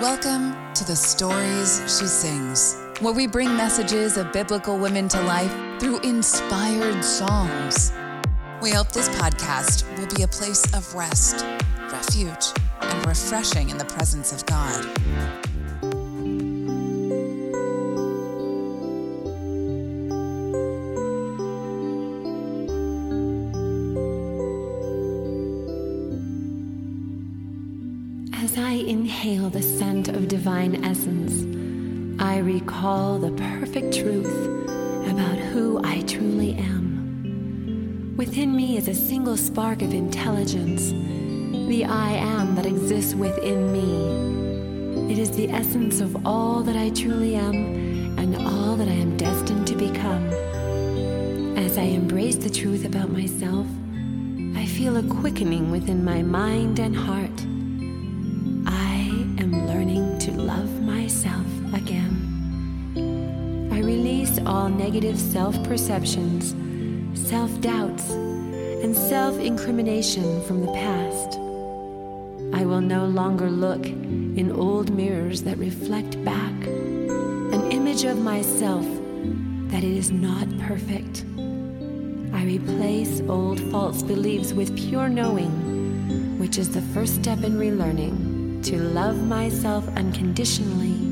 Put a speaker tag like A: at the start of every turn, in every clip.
A: Welcome to the Stories She Sings, where we bring messages of biblical women to life through inspired songs. We hope this podcast will be a place of rest, refuge, and refreshing in the presence of God.
B: As I inhale the of divine essence, I recall the perfect truth about who I truly am. Within me is a single spark of intelligence, the I am that exists within me. It is the essence of all that I truly am and all that I am destined to become. As I embrace the truth about myself, I feel a quickening within my mind and heart. Negative self perceptions, self doubts, and self incrimination from the past. I will no longer look in old mirrors that reflect back an image of myself that it is not perfect. I replace old false beliefs with pure knowing, which is the first step in relearning to love myself unconditionally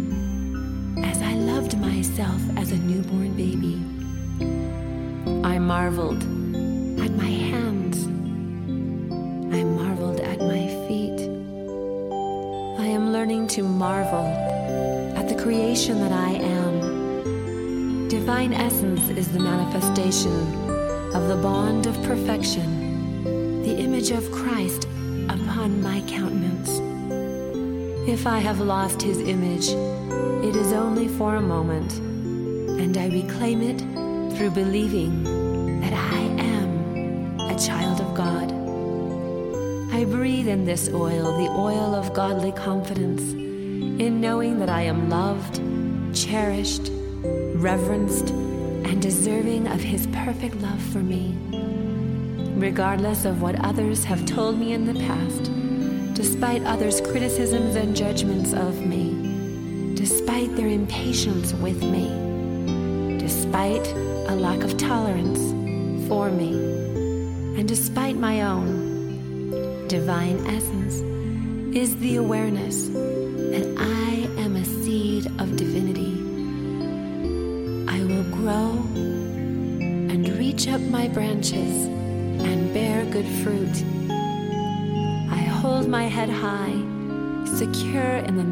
B: as I loved myself as a newborn baby. I marveled at my hands. I marveled at my feet. I am learning to marvel at the creation that I am. Divine essence is the manifestation of the bond of perfection, the image of Christ upon my countenance. If I have lost his image, it is only for a moment, and I reclaim it through believing breathe in this oil, the oil of godly confidence, in knowing that I am loved, cherished, reverenced, and deserving of his perfect love for me. Regardless of what others have told me in the past, despite others' criticisms and judgments of me, despite their impatience with me, despite a lack of tolerance for me, and despite my own divine essence, is the awareness that I am a seed of divinity. I will grow and reach up my branches and bear good fruit. I hold my head high, secure in the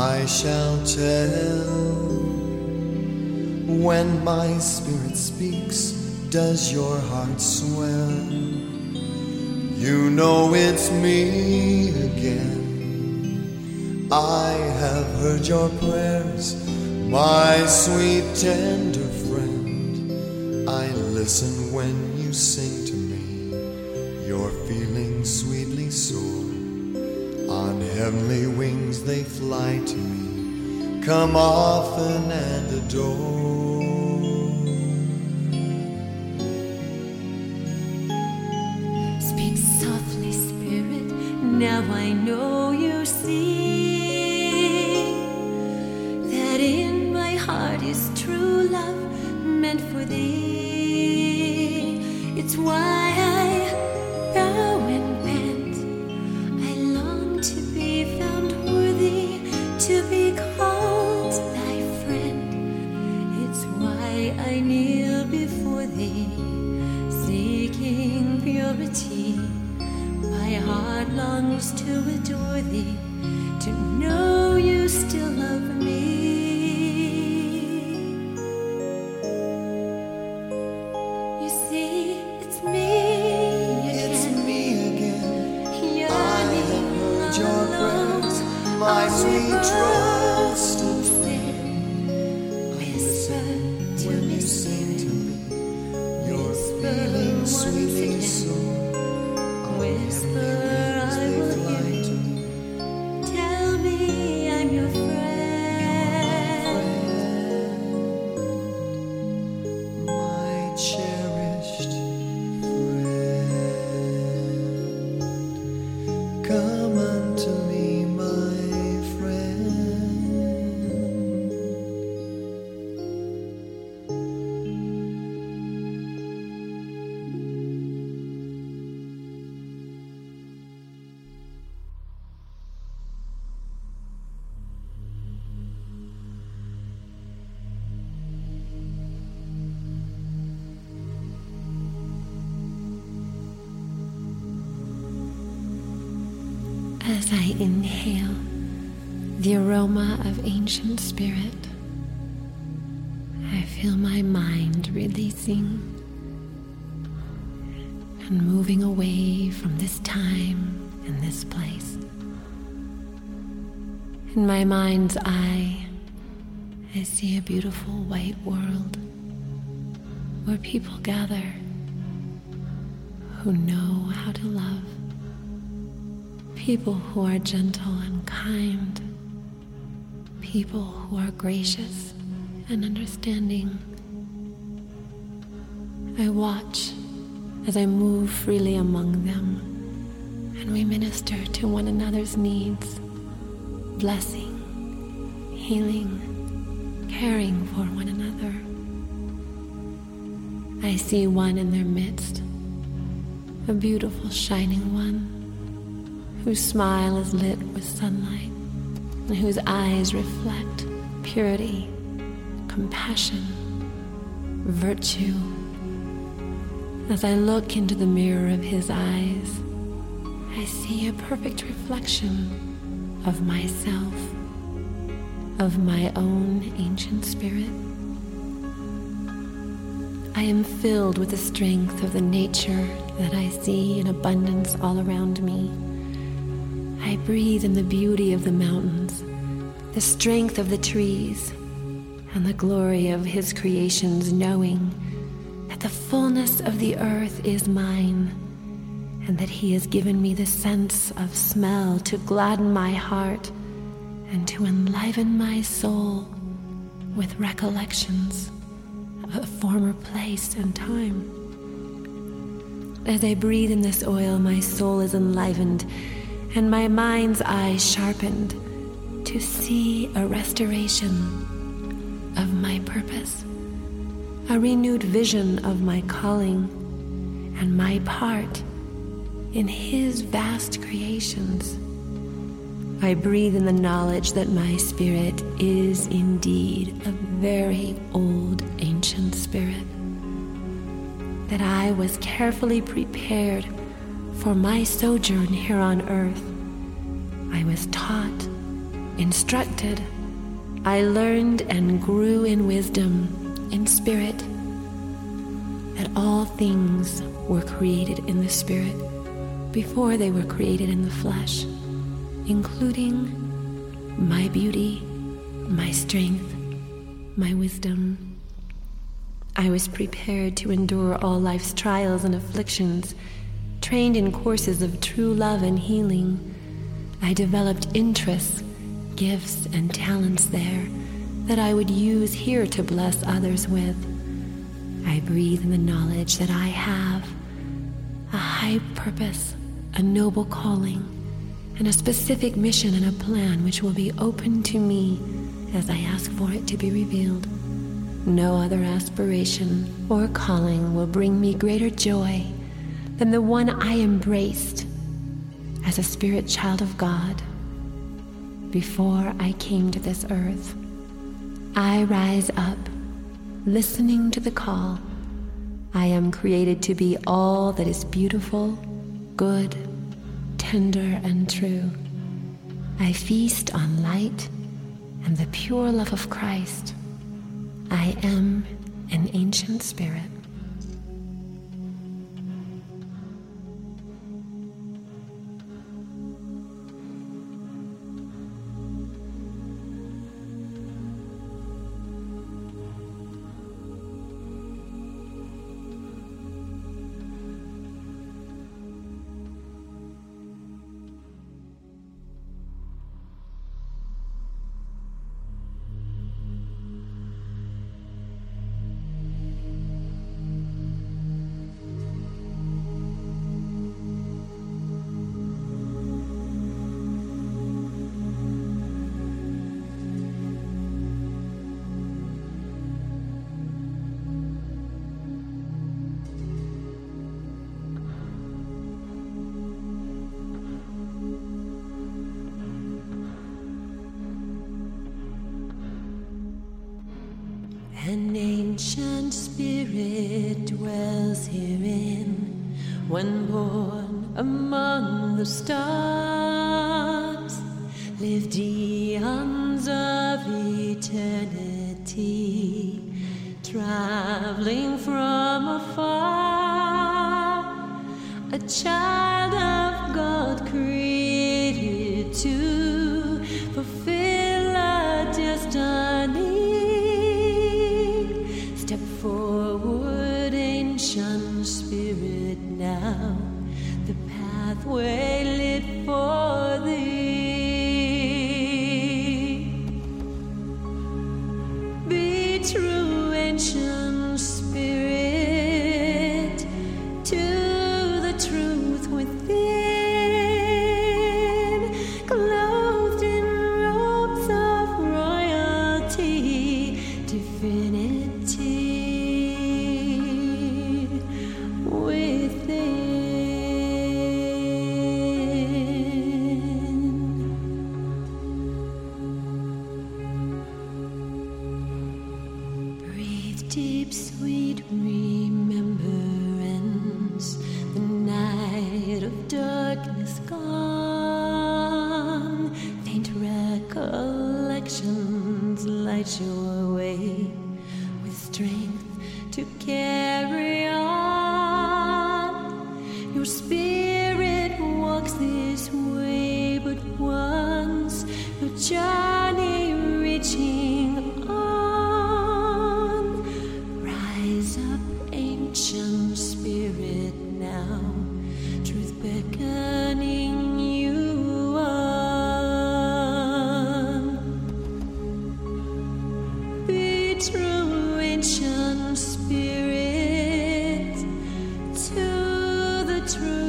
B: I
C: shall tell. When my spirit speaks, does your heart swell? You know it's me again. I have heard your prayers, my sweet, tender friend. I listen when you sing to me. Your feelings sweetly soar. On heavenly wings they fly to me. Come often and adore.
B: Inhale the aroma of ancient spirit, I feel my mind releasing and moving away from this time and this place. In my mind's eye, I see a beautiful white world where people gather who know how to love. People who are gentle and kind. People who are gracious and understanding. I watch as I move freely among them and we minister to one another's needs, blessing, healing, caring for one another. I see one in their midst, a beautiful shining one whose smile is lit with sunlight and whose eyes reflect purity, compassion, virtue. As I look into the mirror of his eyes, I see a perfect reflection of myself, of my own ancient spirit. I am filled with the strength of the nature that I see in abundance all around me. I breathe in the beauty of the mountains, the strength of the trees, and the glory of his creations, knowing that the fullness of the earth is mine, and that he has given me the sense of smell to gladden my heart and to enliven my soul with recollections of a former place and time. As I breathe in this oil, my soul is enlivened and my mind's eye sharpened to see a restoration of my purpose, a renewed vision of my calling and my part in His vast creations. I breathe in the knowledge that my spirit is indeed a very old ancient spirit, that I was carefully prepared for my sojourn here on earth,
D: I was taught, instructed. I learned and grew in wisdom, in spirit, that all things were created in the spirit before they were created in the flesh, including my beauty, my strength, my wisdom. I was prepared to endure all life's trials and afflictions, trained in courses of true love and healing. I developed interests, gifts, and talents there that I would use here to bless others with. I breathe in the knowledge that I have a high purpose, a noble calling, and a specific mission and a plan which will be open to me as I ask for it to be revealed. No other aspiration or calling will bring me greater joy than the one I embraced as a spirit child of God before I came to this earth. I rise up, listening to the call. I am created to be all that is beautiful, good, tender, and true. I feast on light and the pure love of Christ. I am an ancient spirit.
B: Eternity, traveling from afar, a child the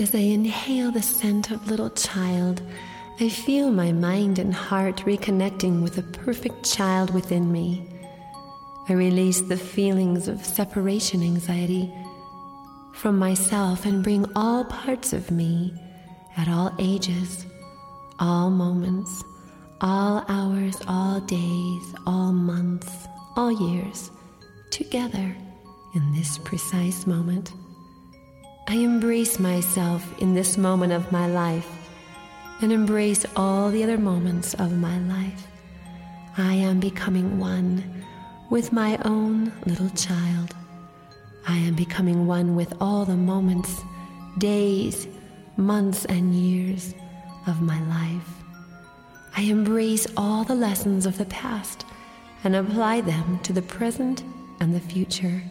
B: As I inhale the scent of little child, I feel my mind and heart reconnecting with the perfect child within me. I release the feelings of separation anxiety from myself and bring all parts of me at all ages, all moments, all hours, all days, all months, all years together in this precise moment. I embrace myself in this moment of my life and embrace all the other moments of my life. I am becoming one with my own little child. I am becoming one with all the moments, days, months, and years of my life. I embrace all the lessons of the past and apply them to the present and the future.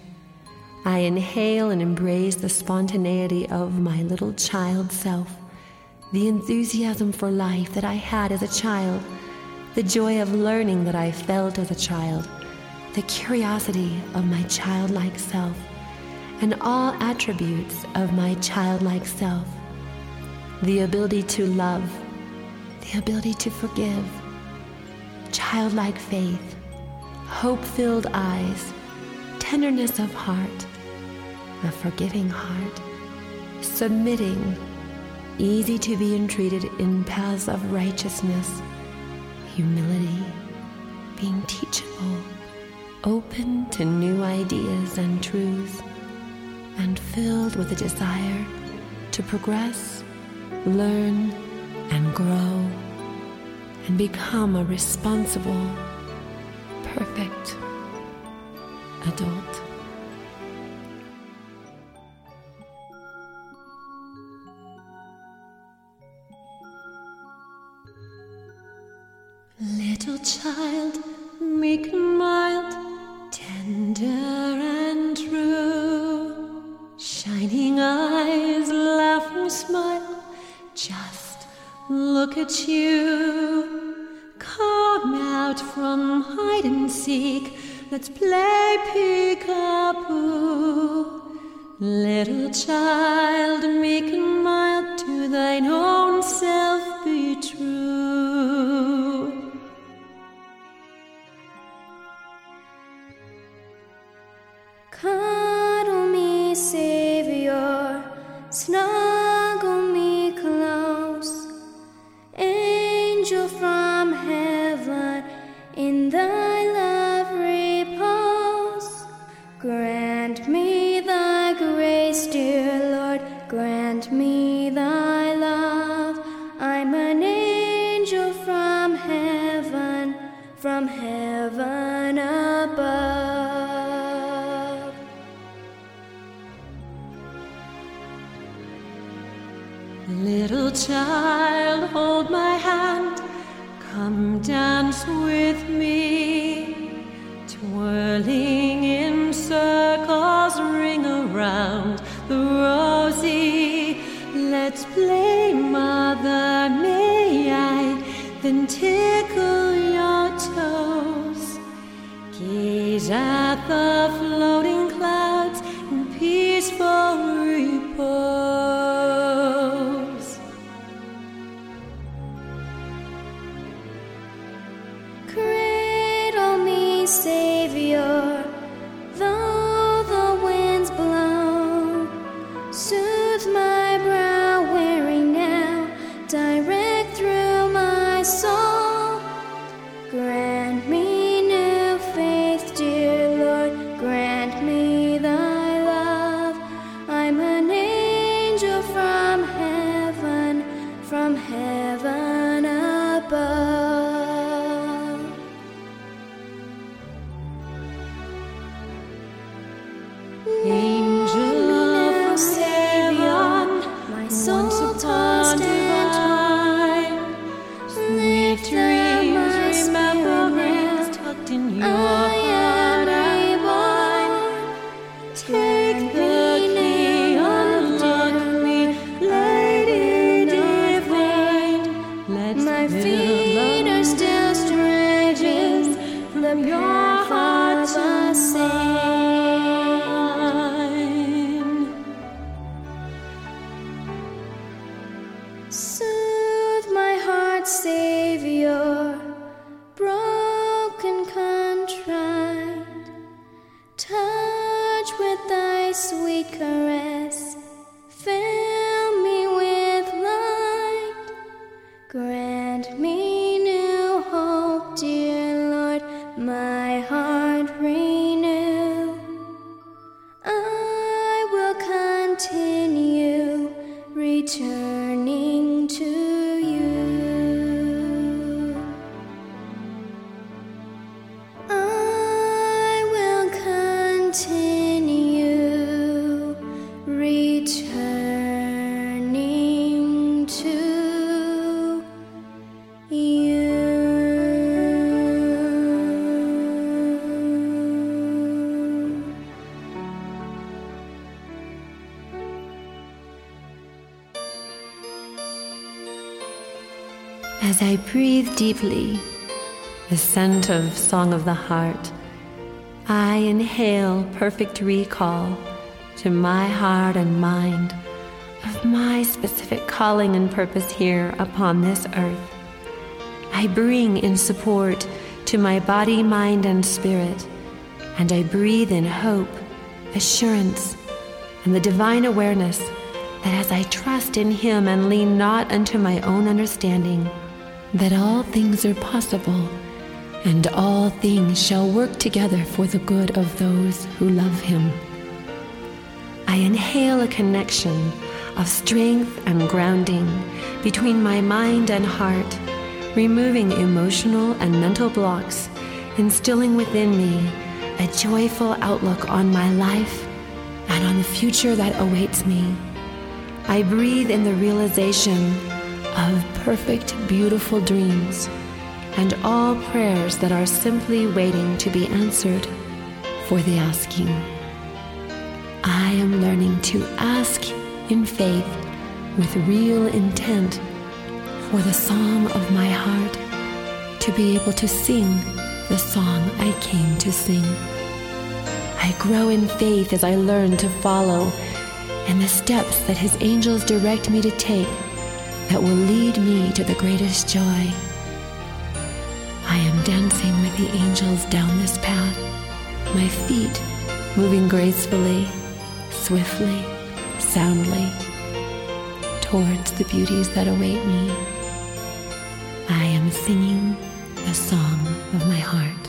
B: I inhale and embrace the spontaneity of my little child self, the enthusiasm for life that I had as a child, the joy of learning that I felt as a child, the curiosity of my childlike self, and all attributes of my childlike self. The ability to love, the ability to forgive, childlike faith, hope filled eyes, tenderness of heart, a forgiving heart, submitting, easy to be entreated in paths of righteousness, humility, being teachable, open to new ideas and truths, and filled with a desire to progress, learn, and grow, and become a responsible, perfect adult.
E: Little child, meek and mild, tender and true, shining eyes, laughing smile, just look at you. Come out from hide and seek, let's play peekaboo. Little child, meek and mild, to thine own self be true.
D: As I breathe deeply, the scent of Song of the Heart, I inhale perfect recall to my heart and mind of my specific calling and purpose here upon this earth. I bring in support to my body, mind, and spirit, and I breathe in hope, assurance, and the divine awareness that as I trust in Him and lean not unto my own understanding, that all things are possible, and all things shall work together for the good of those who love Him. I inhale a connection of strength and grounding between my mind and heart, removing emotional and mental blocks, instilling within me a joyful outlook on my life and on the future that awaits me. I breathe in the realization of perfect, beautiful dreams and all prayers that are simply waiting to be answered for the asking. I am learning to ask in faith with real intent for the song of my heart to be able to sing the song I came to sing. I grow in faith as I learn to follow and the steps that His angels direct me to take that will lead me to the greatest joy. I am dancing with the angels down this path, my feet moving gracefully, swiftly, soundly towards the beauties that await me. I am singing the song of my heart.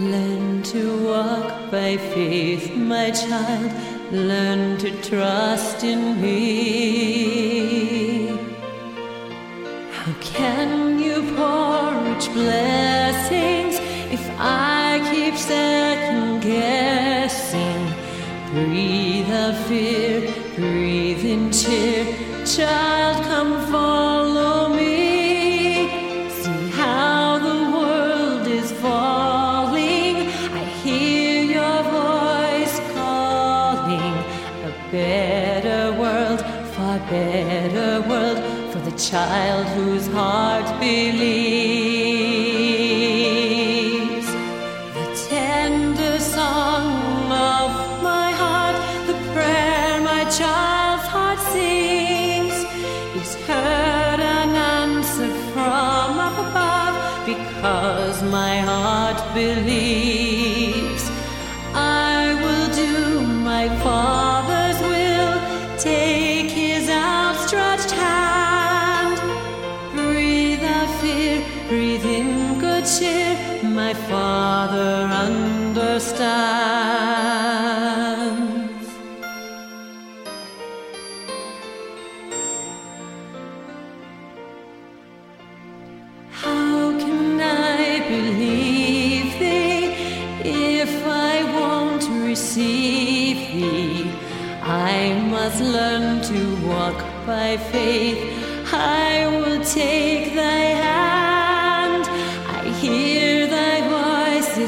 B: Learn to walk by faith, my child. Learn to trust in me. How can you pour rich blessings if I keep second guessing? Breathe out fear, in. Child,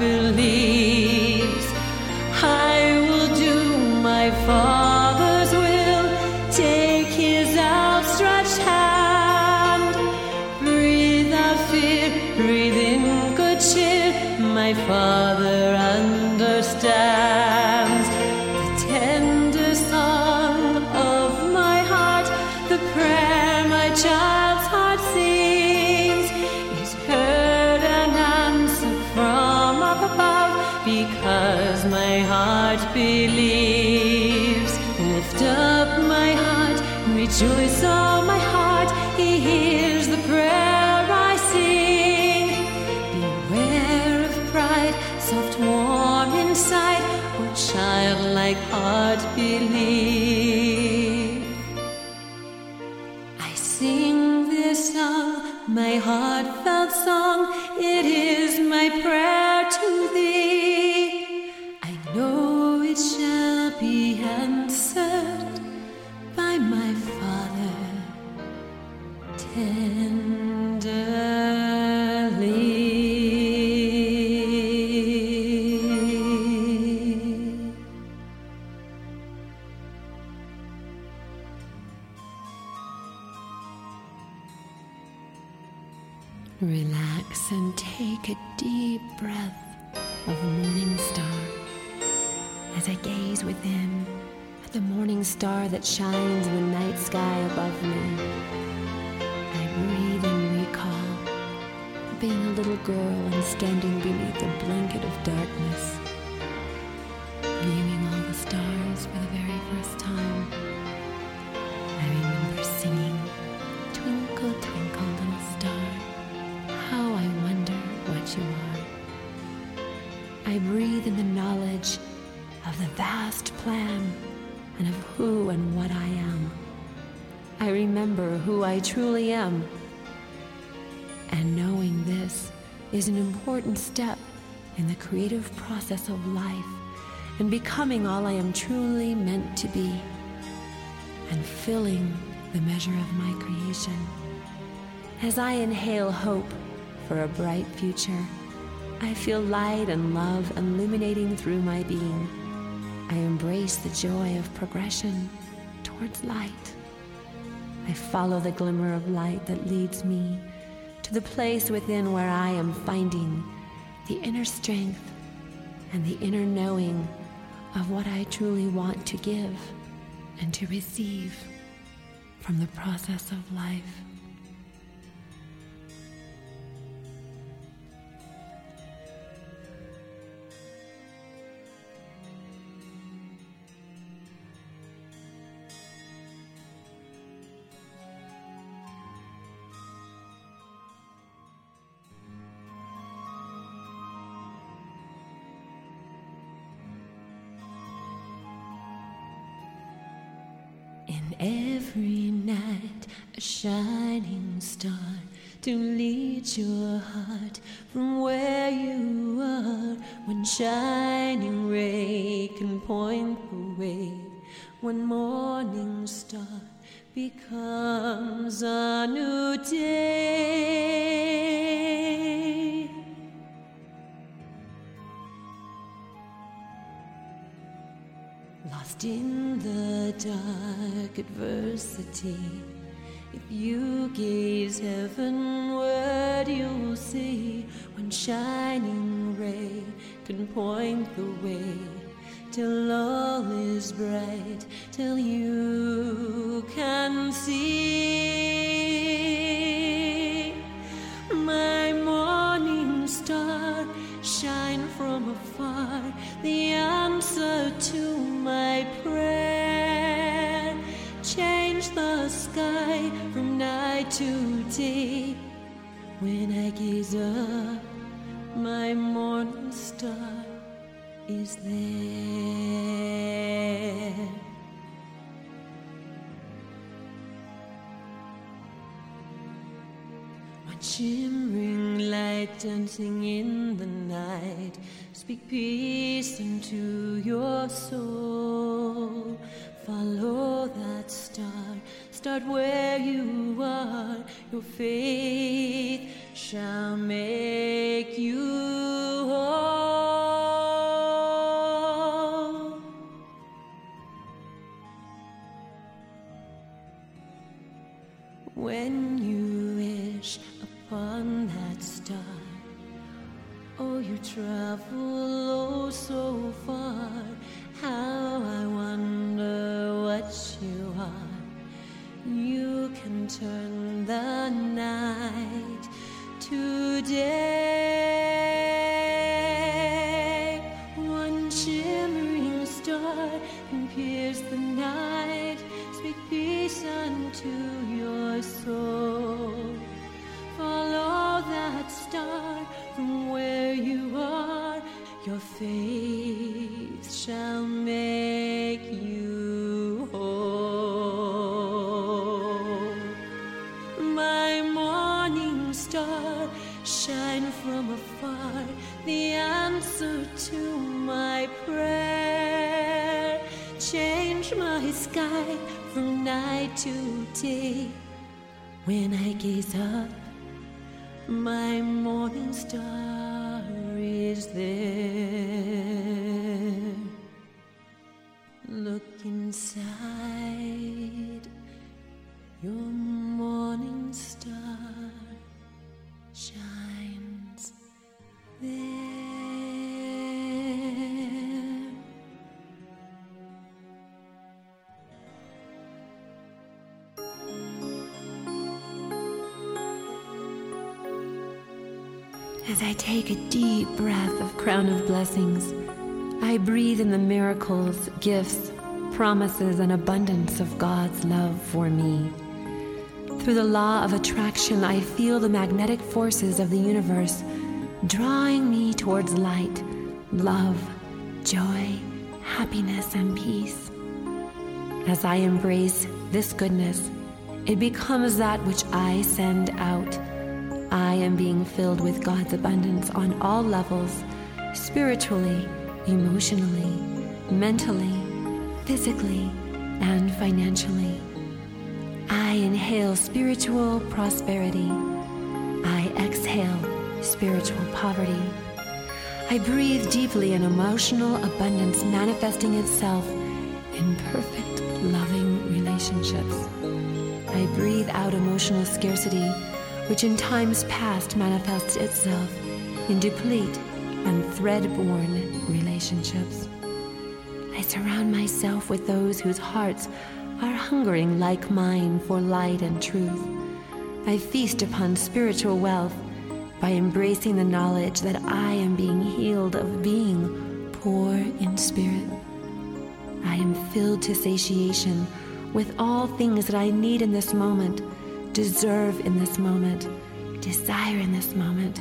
B: heart
D: Relax and take a deep breath of morning star. As I gaze within at the morning star that shines in the night sky above me, I breathe and recall being a little girl and standing beneath a blanket of darkness, important step in the creative process of life and becoming all I am truly meant to be and filling the measure of my creation. As I inhale hope for a bright future, I feel light and love illuminating through my being. I embrace the joy of progression towards light. I follow the glimmer of light that leads me to the place within where I am finding the inner strength and the inner knowing of what I truly want to give and to receive from the process of life.
B: In every night, a shining star to lead your heart from where you are. One shining ray can point the way. One morning star becomes a new day. Lost in the dark adversity. If you gaze heavenward, you'll see one shining ray can point the way till all is bright, till you can see. My morning star, shine from afar, the answer to night to day. When I gaze up, my morning star is there. One shimmering light dancing in the night. Speak peace into your soul. Follow that star. Start where you are. Your faith shall make you whole. When you wish upon that star, oh, you travel oh so far. How I wonder what you are can turn the night to day. One shimmering star can pierce the night, speak peace unto your soul. Follow that star from where you are, your faith shall make. Sky from night to day. When I gaze up, my morning star is there. Look inside As I take a deep breath of crown of blessings, I breathe in the miracles, gifts, promises, and abundance of God's love for me. Through the law of attraction, I feel the magnetic forces of the universe drawing me towards light, love, joy, happiness, and peace. As I embrace this goodness, it becomes that which I send out. I am being filled with God's abundance on all levels spiritually, emotionally, mentally, physically, and financially. I inhale spiritual prosperity. I exhale spiritual poverty. I breathe deeply in emotional abundance manifesting itself in perfect, loving relationships. I breathe out emotional scarcity, which in times past manifests itself in deplete and thread born relationships. I surround myself with those whose hearts are hungering like mine for light and truth. I feast upon spiritual wealth by embracing the knowledge that I am being healed of being poor in spirit. I am filled to satiation with all things that I need in this moment, deserve in this moment, desire in this moment,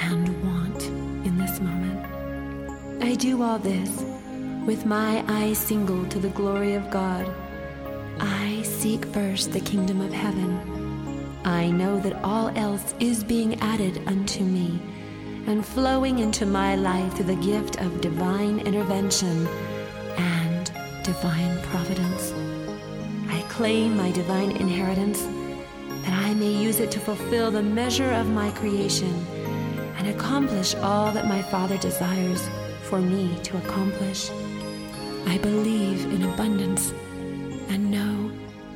B: and want in this moment. I do all this with my eyes single to the glory of God. I seek first the kingdom of heaven. I know that all else is being added unto me and flowing into my life through the gift of divine intervention and divine providence. I claim my divine inheritance may use it to fulfill the measure of my creation and accomplish all that my Father desires for me to accomplish. I believe in abundance and know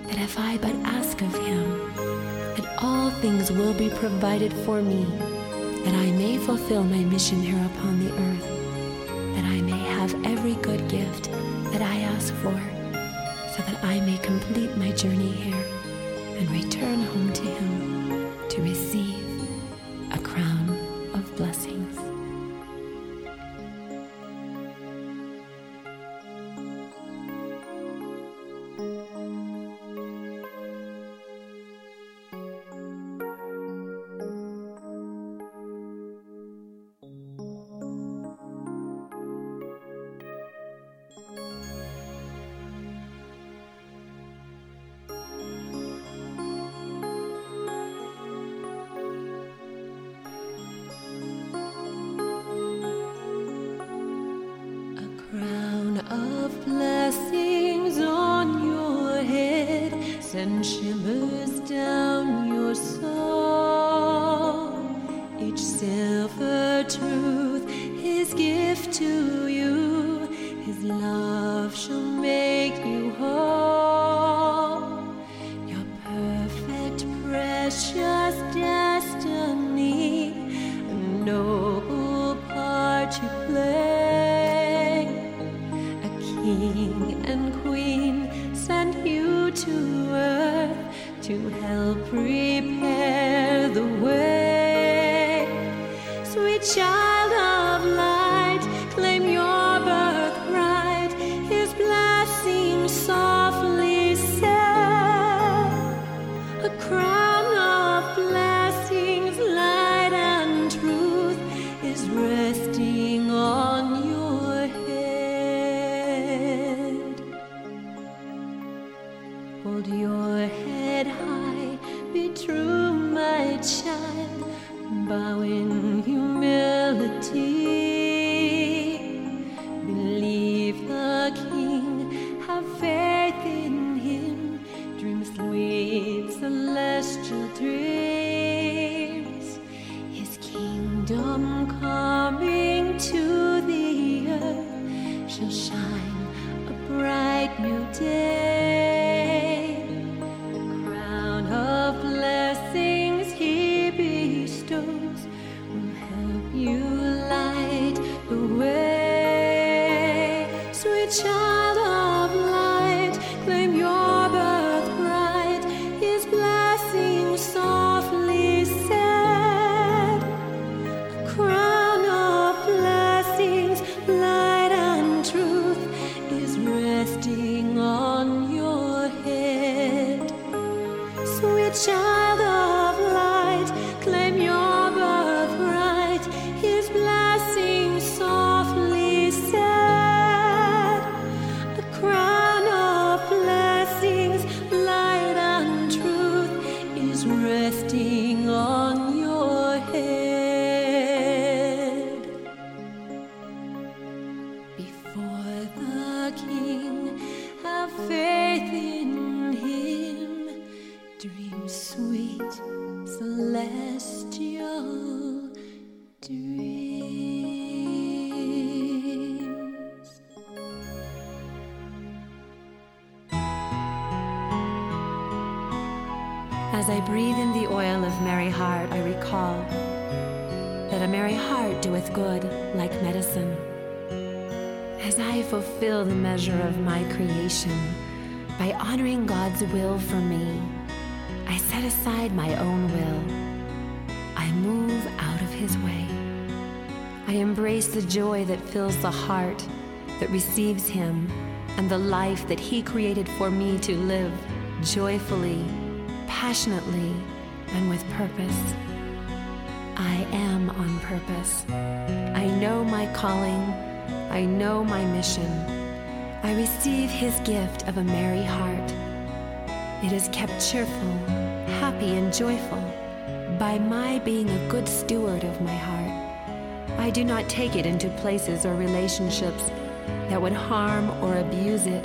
B: that if I but ask of Him, that all things will be provided for me, that I may fulfill my mission here upon the earth, that I may have every good gift that I ask for, so that I may complete my journey here and return home to Him to receive As I breathe in the oil of merry heart, I recall that a merry heart doeth good like medicine. As I fulfill the measure of my creation by honoring God's will for me, I set aside my own will. I move out of His way. I embrace the joy that fills the heart that receives Him and the life that He created for me to live joyfully, passionately, and with purpose. I am on purpose. I know my calling. I know my mission. I receive His gift of a merry heart. It is kept cheerful, happy, and joyful by my being a good steward of my heart. I do not take it into places or relationships that would harm or abuse it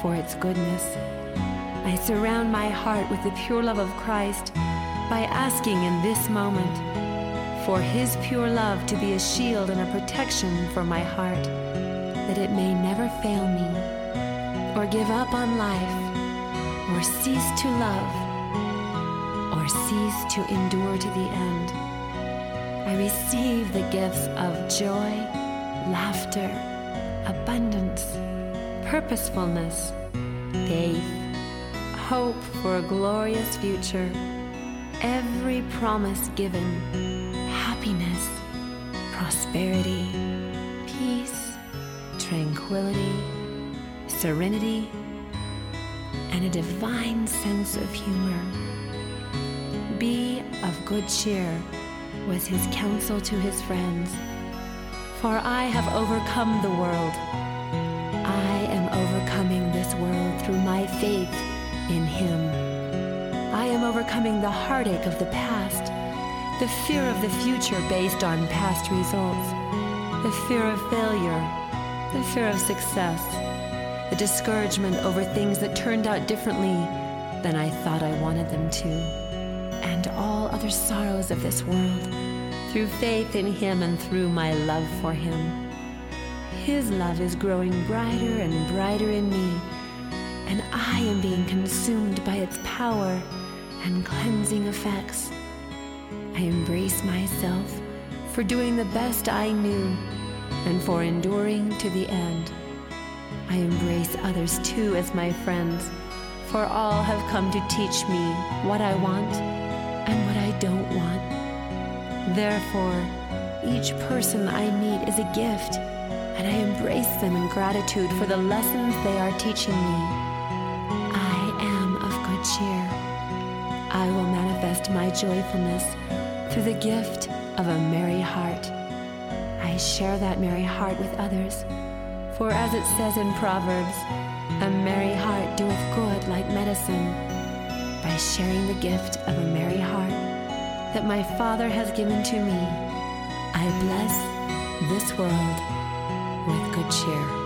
B: for its goodness. I surround my heart with the pure love of Christ by asking in this moment for His pure love to be a shield and a protection for my heart, that it may never fail me, or give up on life, or cease to love, or cease to endure to the end. I receive the gifts of joy, laughter, abundance, purposefulness, faith, hope for a glorious future, every promise given, happiness, prosperity, peace, tranquility, serenity, and a divine sense of humor. Be of good cheer was his counsel to his friends. For I have overcome the world. I am overcoming this world through my faith in him. I am overcoming the heartache of the past, the fear of the future based on past results, the fear of failure, the fear of success, the discouragement over things that turned out differently than I thought I wanted them to, and all other sorrows of this world through faith in Him and through my love for Him. His love is growing brighter and brighter in me, and I am being consumed by its power and cleansing effects. I embrace myself for doing the best I knew and for enduring to the end. I embrace others too as my friends, for all have come to teach me what I want and what I don't want. Therefore, each person I meet is a gift, and I embrace them in gratitude for the lessons they are teaching me. Joyfulness through the gift of a merry heart. I share that merry heart with others, for as it says in Proverbs, a merry heart doeth good like medicine. By sharing the gift of a merry heart, that my Father has given to me, I bless this world with good cheer.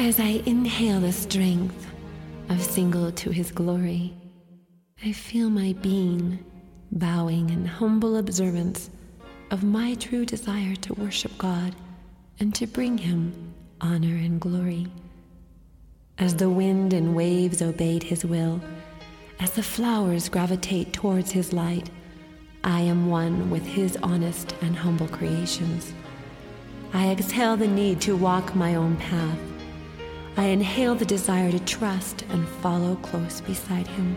D: As I inhale the strength of single to his glory, I feel my being bowing in humble observance of my true desire to worship God and to bring him honor and glory. As the wind and waves obeyed his will, as the flowers gravitate towards his light, I am one with his honest and humble creations. I exhale the need to walk my own path I inhale the desire to trust and follow close beside him.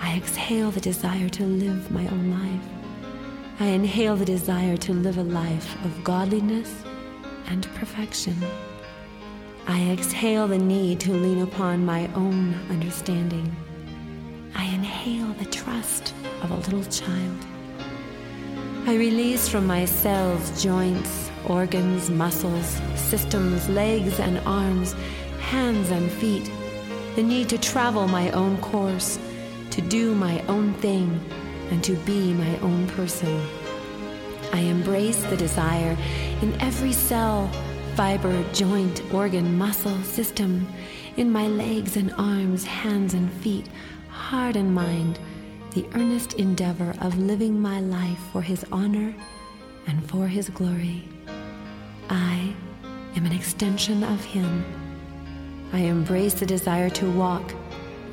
D: I exhale the desire to live my own life. I inhale the desire to live a life of godliness and perfection. I exhale the need to lean upon my own understanding. I inhale the trust of a little child. I release from my cells, joints, organs, muscles, systems, legs and arms, hands and feet, the need to travel my own course, to do my own thing, and to be my own person. I embrace the desire in every cell, fiber, joint, organ, muscle, system, in my legs and arms, hands and feet, heart and mind, the earnest endeavor of living my life for His honor and for His glory. I am an extension of Him. I embrace the desire to walk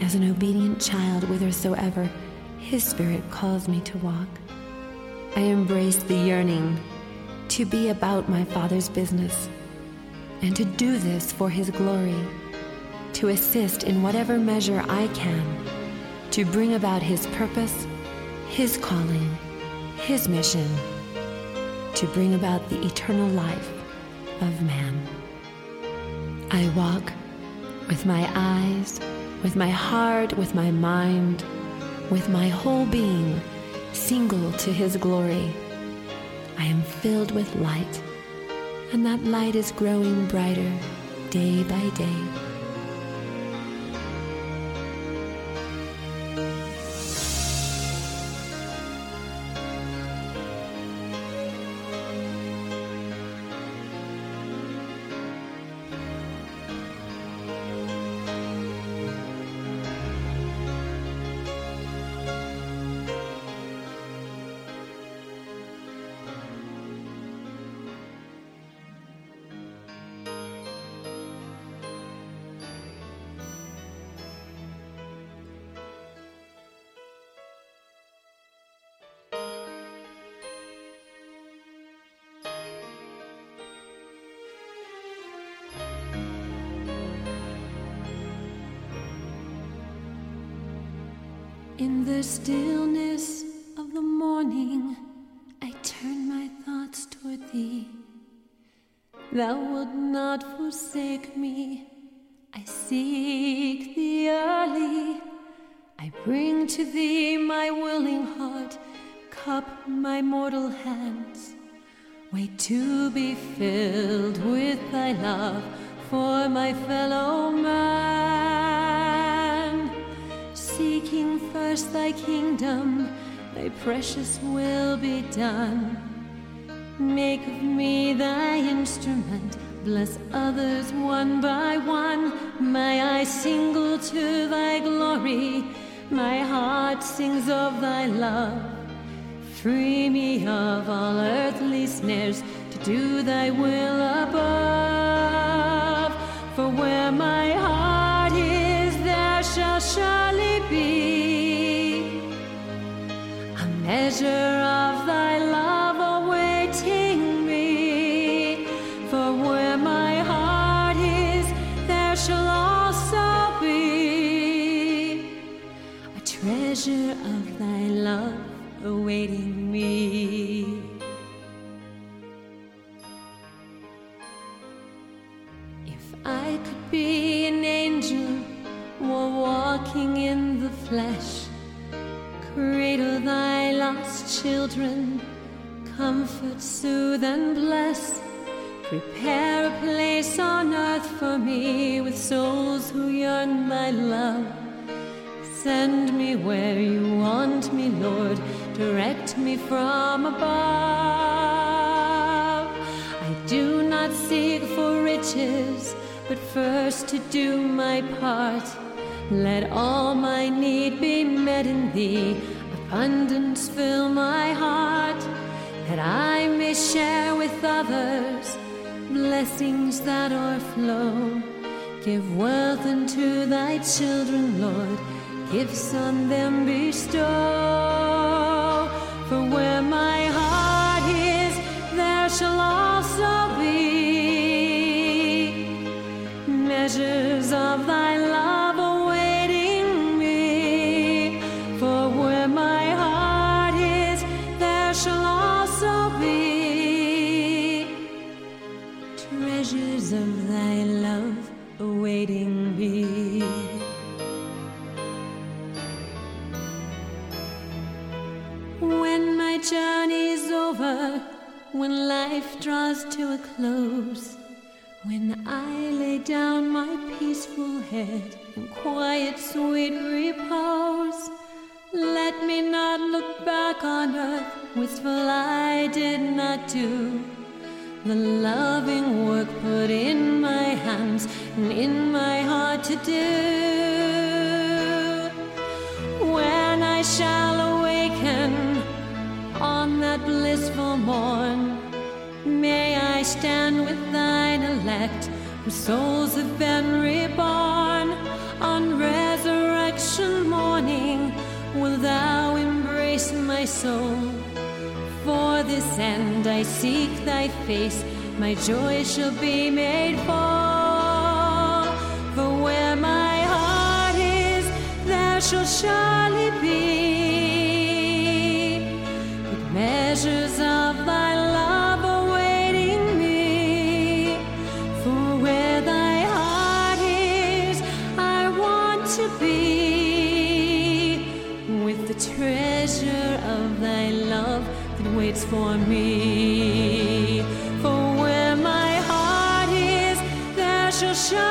D: as an obedient child whithersoever His Spirit calls me to walk. I embrace the yearning to be about my Father's business and to do this for His glory, to assist in whatever measure I can to bring about His purpose, His calling, His mission, to bring about the eternal life of man. I walk with my eyes, with my heart, with my mind, with my whole being, single to His glory. I am filled with light, and that light is growing brighter day by day.
B: Stillness of the morning, I turn my thoughts toward thee. Thou wilt not forsake me. I seek thee early. I bring to thee my willing heart, cup my mortal hands. Wait to be filled with thy love for my fellow man. Seeking first thy kingdom, thy precious will be done. Make of me thy instrument, bless others one by one. My eyes single to thy glory, my heart sings of thy love. Free me of all earthly snares to do thy will above. For where my heart be a measure of thy love awaiting me. For where my heart is, there shall also be a treasure of thy love awaiting me. If I could be an angel walking in flesh, cradle thy lost children, comfort, soothe, and bless. Prepare a place on earth for me with souls who yearn my love. Send me where you want me, Lord. Direct me from above. I do not seek for riches, but first to do my part. Let all my need be met in thee. Abundance fill my heart, that I may share with others blessings that o'erflow. Give wealth unto thy children, Lord. Gifts on them bestow. For where my heart is, there shall also close, when I lay down my peaceful head in quiet, sweet repose, let me not look back on earth, wistful I did not do the loving work put in my hands and in my heart to do. When I shall awaken on that blissful morn, stand with thine elect, whose souls have been reborn. On resurrection morning, will thou embrace my soul? For this end I seek thy face, my joy shall be made full. For where my heart is, there shall surely be good measures there shall